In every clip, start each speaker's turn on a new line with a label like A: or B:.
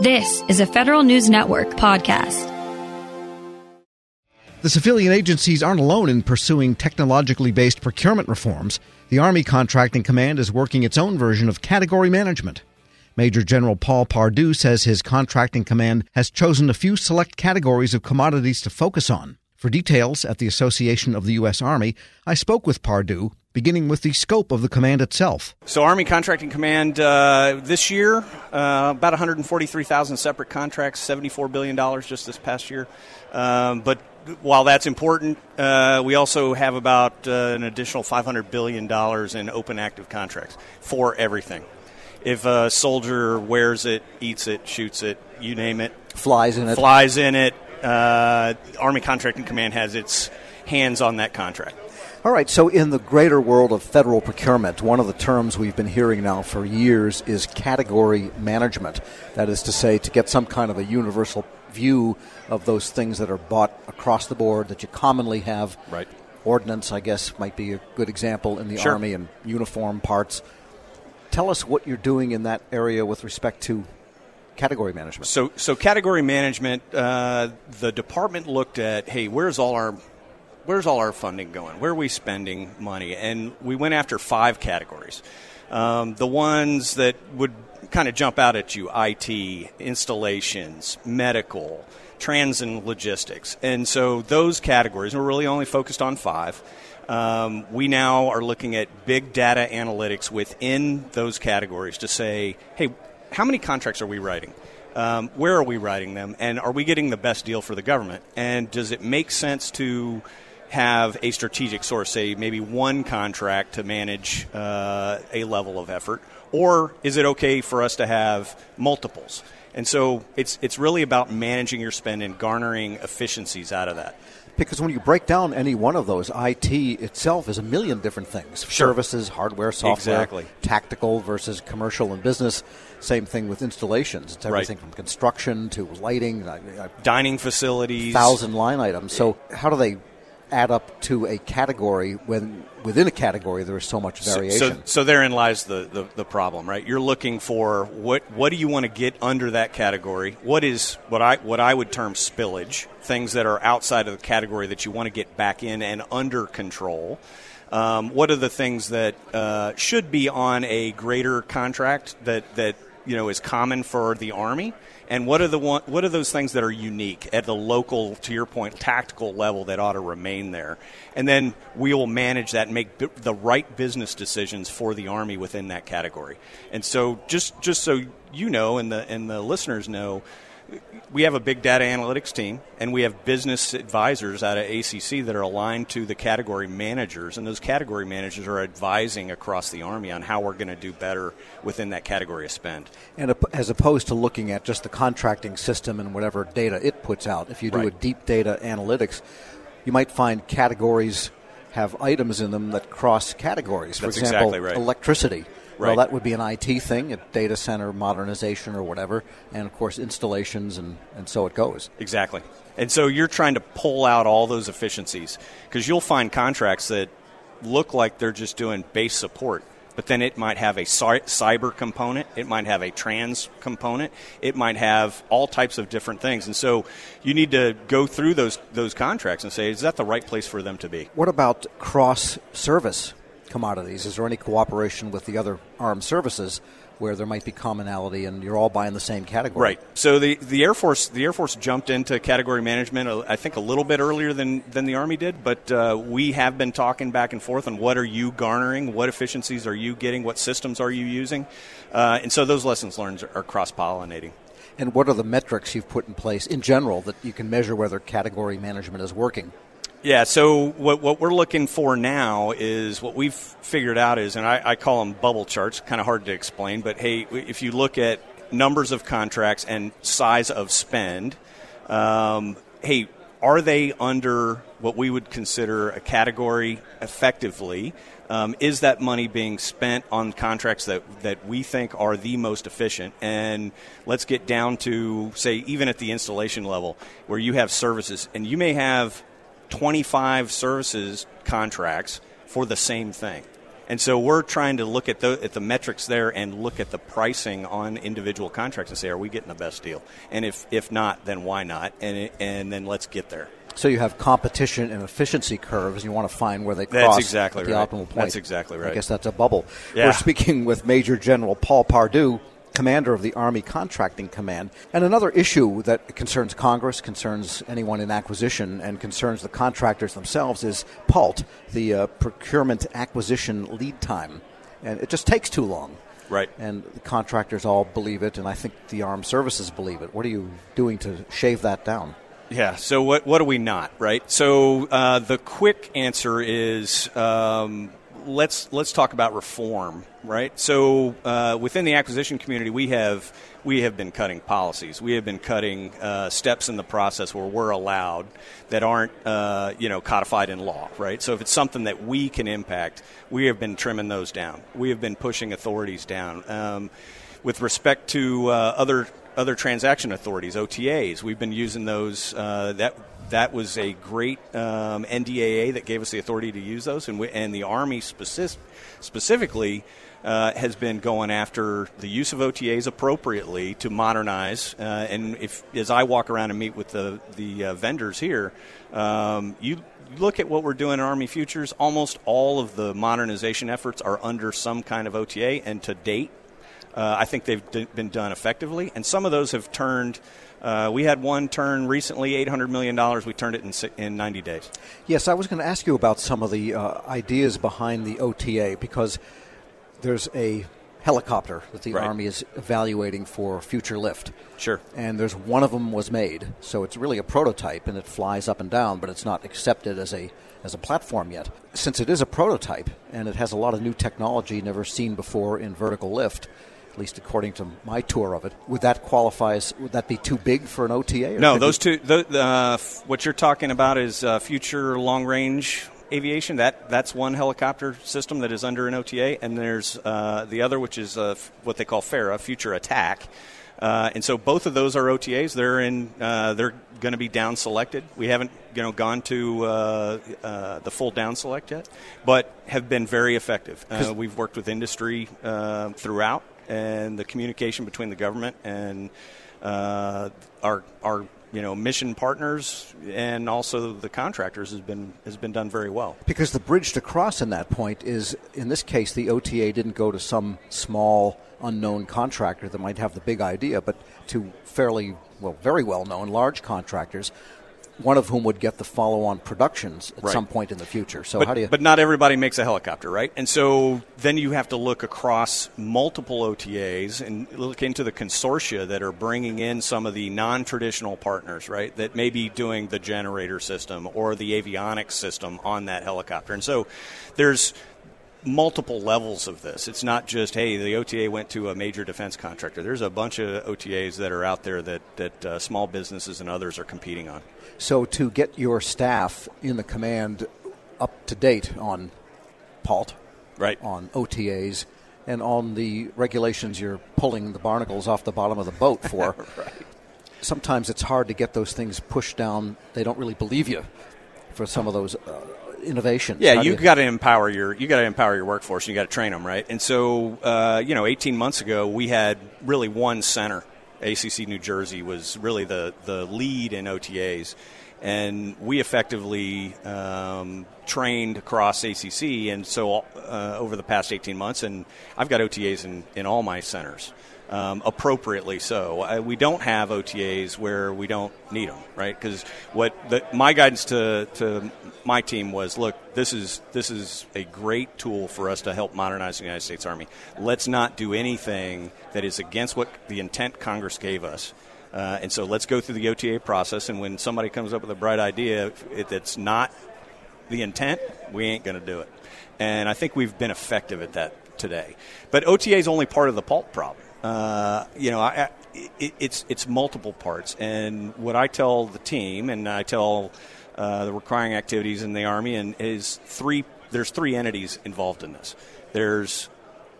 A: This is a Federal News Network podcast.
B: The civilian agencies aren't alone in pursuing technologically based procurement reforms. The Army Contracting Command is working its own version of category management. Major General Paul Pardew says his contracting command has chosen a few select categories of commodities to focus on. For details at the Association of the U.S. Army, I spoke with Pardew, beginning with the scope of the command itself.
C: So, Army Contracting Command uh, this year, uh, about 143,000 separate contracts, $74 billion just this past year. Um, but while that's important, uh, we also have about uh, an additional $500 billion in open active contracts for everything. If a soldier wears it, eats it, shoots it, you name it,
D: flies in it,
C: flies in it, uh, Army Contracting Command has its hands on that contract.
D: All right, so in the greater world of federal procurement, one of the terms we've been hearing now for years is category management. That is to say, to get some kind of a universal view of those things that are bought across the board that you commonly have.
C: Right.
D: Ordnance, I guess, might be a good example in the
C: sure.
D: Army and uniform parts. Tell us what you're doing in that area with respect to category management.
C: So, so category management, uh, the department looked at, hey, where's all our where's all our funding going? Where are we spending money? And we went after five categories. Um, the ones that would kind of jump out at you: IT, installations, medical, trans and logistics. And so those categories, we're really only focused on five. Um, we now are looking at big data analytics within those categories to say, hey, how many contracts are we writing? Um, where are we writing them? And are we getting the best deal for the government? And does it make sense to have a strategic source, say maybe one contract to manage uh, a level of effort? Or is it okay for us to have multiples? And so it's, it's really about managing your spend and garnering efficiencies out of that.
D: Because when you break down any one of those, IT itself is a million different things
C: sure.
D: services, hardware, software,
C: exactly.
D: tactical versus commercial and business. Same thing with installations. It's everything
C: right.
D: from construction to lighting,
C: dining facilities,
D: thousand line items. So, how do they add up to a category when within a category there is so much variation.
C: So, so, so therein lies the, the, the, problem, right? You're looking for what what do you want to get under that category? What is what I what I would term spillage, things that are outside of the category that you want to get back in and under control. Um, what are the things that uh, should be on a greater contract that that you know is common for the army? And what are the one, what are those things that are unique at the local, to your point, tactical level that ought to remain there, and then we will manage that and make b- the right business decisions for the army within that category. And so, just just so you know, and the and the listeners know, we have a big data analytics team and we have business advisors out of ACC that are aligned to the category managers and those category managers are advising across the army on how we're going to do better within that category of spend
D: and as opposed to looking at just the contracting system and whatever data it puts out if you do
C: right.
D: a deep data analytics you might find categories have items in them that cross categories for
C: That's
D: example
C: exactly right.
D: electricity
C: Right.
D: Well, that would be an IT thing, a data center modernization or whatever, and of course installations, and, and so it goes.
C: Exactly. And so you're trying to pull out all those efficiencies because you'll find contracts that look like they're just doing base support, but then it might have a cyber component, it might have a trans component, it might have all types of different things. And so you need to go through those those contracts and say, is that the right place for them to be?
D: What about cross service commodities? Is there any cooperation with the other armed services where there might be commonality and you're all buying the same category?
C: Right. So the, the Air Force the Air Force jumped into category management uh, I think a little bit earlier than than the Army did, but uh, we have been talking back and forth on what are you garnering, what efficiencies are you getting, what systems are you using, uh, and so those lessons learned are cross pollinating.
D: And what are the metrics you've put in place in general that you can measure whether category management is working?
C: Yeah, so what, what we're looking for now is what we've figured out is, and I, I call them bubble charts, kind of hard to explain, but hey, if you look at numbers of contracts and size of spend, um, hey, are they under what we would consider a category effectively? Um, is that money being spent on contracts that, that we think are the most efficient? And let's get down to, say, even at the installation level, where you have services, and you may have 25 services contracts for the same thing. And so we're trying to look at the, at the metrics there and look at the pricing on individual contracts and say, are we getting the best deal? And if, if not, then why not? And, and then let's get there.
D: So you have competition and efficiency curves, and you want to find where they
C: That's
D: cross
C: exactly
D: at the
C: right.
D: optimal point.
C: That's exactly right.
D: I guess that's a bubble.
C: Yeah.
D: We're speaking with Major General Paul Pardew, commander of the Army Contracting Command. And another issue that concerns Congress, concerns anyone in acquisition, and concerns the contractors themselves is PALT, the uh, procurement acquisition lead time. And it just takes too long.
C: Right.
D: And the contractors all believe it, and I think the armed services believe it. What are you doing to shave that down?
C: Yeah. So what what are we not right? So uh, the quick answer is um, let's let's talk about reform, right? So uh, within the acquisition community, we have we have been cutting policies. We have been cutting uh, steps in the process where we're allowed that aren't uh, you know codified in law, right? So if it's something that we can impact, we have been trimming those down. We have been pushing authorities down. Um, with respect to uh, other other transaction authorities, OTAs, we've been using those. Uh, that that was a great um, NDAA that gave us the authority to use those, and we, and the Army specific, specifically. Uh, has been going after the use of OTAs appropriately to modernize. Uh, and if, as I walk around and meet with the the uh, vendors here, um, you look at what we're doing in Army Futures. Almost all of the modernization efforts are under some kind of OTA, and to date, uh, I think they've d- been done effectively, and some of those have turned. Uh, we had one turn recently, eight hundred million dollars. We turned it in in ninety days.
D: Yes, I was going to ask you about some of the uh, ideas behind the OTA because there's a helicopter that the
C: Right.
D: Army is evaluating for future lift.
C: Sure.
D: And there's one of them was made, so it's really a prototype and it flies up and down, but it's not accepted as a as a platform yet. Since it is a prototype and it has a lot of new technology never seen before in vertical lift, at least according to my tour of it, would that qualify as would that be too big for an OTA? or
C: No, those
D: we-
C: two. The, uh, f- what you're talking about is uh, future long range aviation. That that's one helicopter system that is under an OTA, and there's uh, the other, which is uh, f- what they call FARA, Future Attack. Uh, and so both of those are OTAs. They're in. Uh, they're going to be down selected. We haven't, you know, gone to uh, uh, the full down select yet, but have been very effective. Uh, we've worked with industry uh, throughout, and the communication between the government and uh, our our you know mission partners and also the contractors has been has been done very well.
D: Because the bridge to cross in that point is, in this case, the OTA didn't go to some small, unknown contractor that might have the big idea, but to fairly, well, very well known large contractors, one of whom would get the follow on productions at
C: Right.
D: some point in the future. So,
C: but,
D: how do you.
C: but not everybody makes a helicopter, right? And so then you have to look across multiple OTAs and look into the consortia that are bringing in some of the non-traditional partners, right? That may be doing the generator system or the avionics system on that helicopter. And so there's multiple levels of this. It's not just hey, the OTA went to a major defense contractor. There's a bunch of OTAs that are out there that that uh, small businesses and others are competing on.
D: so, to get your staff in the command up to date on PALT,
C: Right.
D: on OTAs, and on the regulations you're pulling the barnacles off the bottom of the boat for. Sometimes it's hard to get those things pushed down. They don't really believe you for some of those uh, innovations.
C: Yeah,
D: do
C: you got to empower your you got to empower your workforce. and You got to train them, right? And so, uh, you know, 18 months ago, we had really one center. ACC New Jersey was really the the lead in OTAs, and we effectively um, trained across ACC. And so, uh, over the past 18 months, and I've got OTAs in in all my centers. Um, appropriately so. I, we don't have OTAs where we don't need them, right? Because what the, my guidance to, to my team was, look, this is this is a great tool for us to help modernize the United States Army. Let's not do anything that is against what the intent Congress gave us. Uh, and so let's go through the OTA process. And when somebody comes up with a bright idea that's not the intent, we ain't going to do it. And I think we've been effective at that today. But OTA is only part of the PALT problem. Uh, you know, I, it, it's it's multiple parts. And what I tell the team, and I tell uh, the requiring activities in the Army, and is three. There's three entities involved in this. There's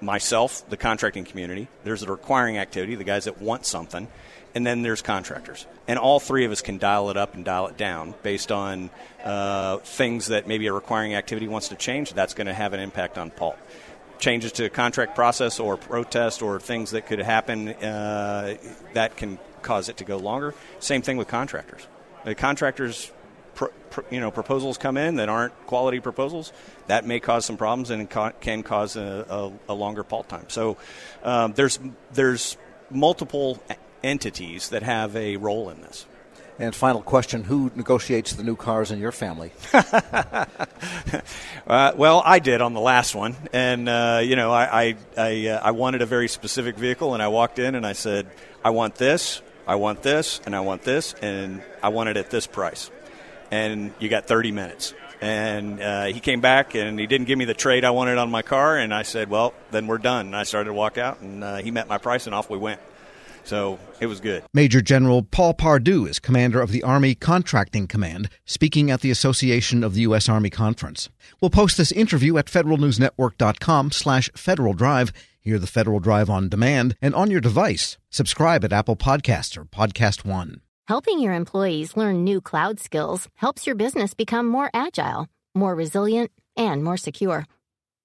C: myself, the contracting community. There's the requiring activity, the guys that want something, and then there's contractors. And all three of us can dial it up and dial it down based on uh, things that maybe a requiring activity wants to change. That's going to have an impact on PALT. Changes to contract process or protest or things that could happen uh, that can cause it to go longer. Same thing with contractors. The contractors you know proposals come in that aren't quality proposals, that may cause some problems and can cause a, a, a longer PALT time. So um, there's there's multiple entities that have a role in this.
D: And final question: Who negotiates the new cars in your family?
C: uh, well, I did on the last one, and uh, you know, I I I, uh, I wanted a very specific vehicle, and I walked in and I said, I want this, I want this, and I want this, and I want it at this price and you got 30 minutes. And uh, he came back and he didn't give me the trade I wanted on my car, and I said, "Well, then we're done." And I started to walk out, and uh, he met my price, and off we went. So it was good.
B: Major General Paul Pardew is commander of the Army Contracting Command, speaking at the Association of the U.S. Army Conference. We'll post this interview at federalnewsnetwork.com slash Federal Drive. Hear the Federal Drive on demand and on your device. Subscribe at Apple Podcasts or Podcast One.
E: Helping your employees learn new cloud skills helps your business become more agile, more resilient, and more secure.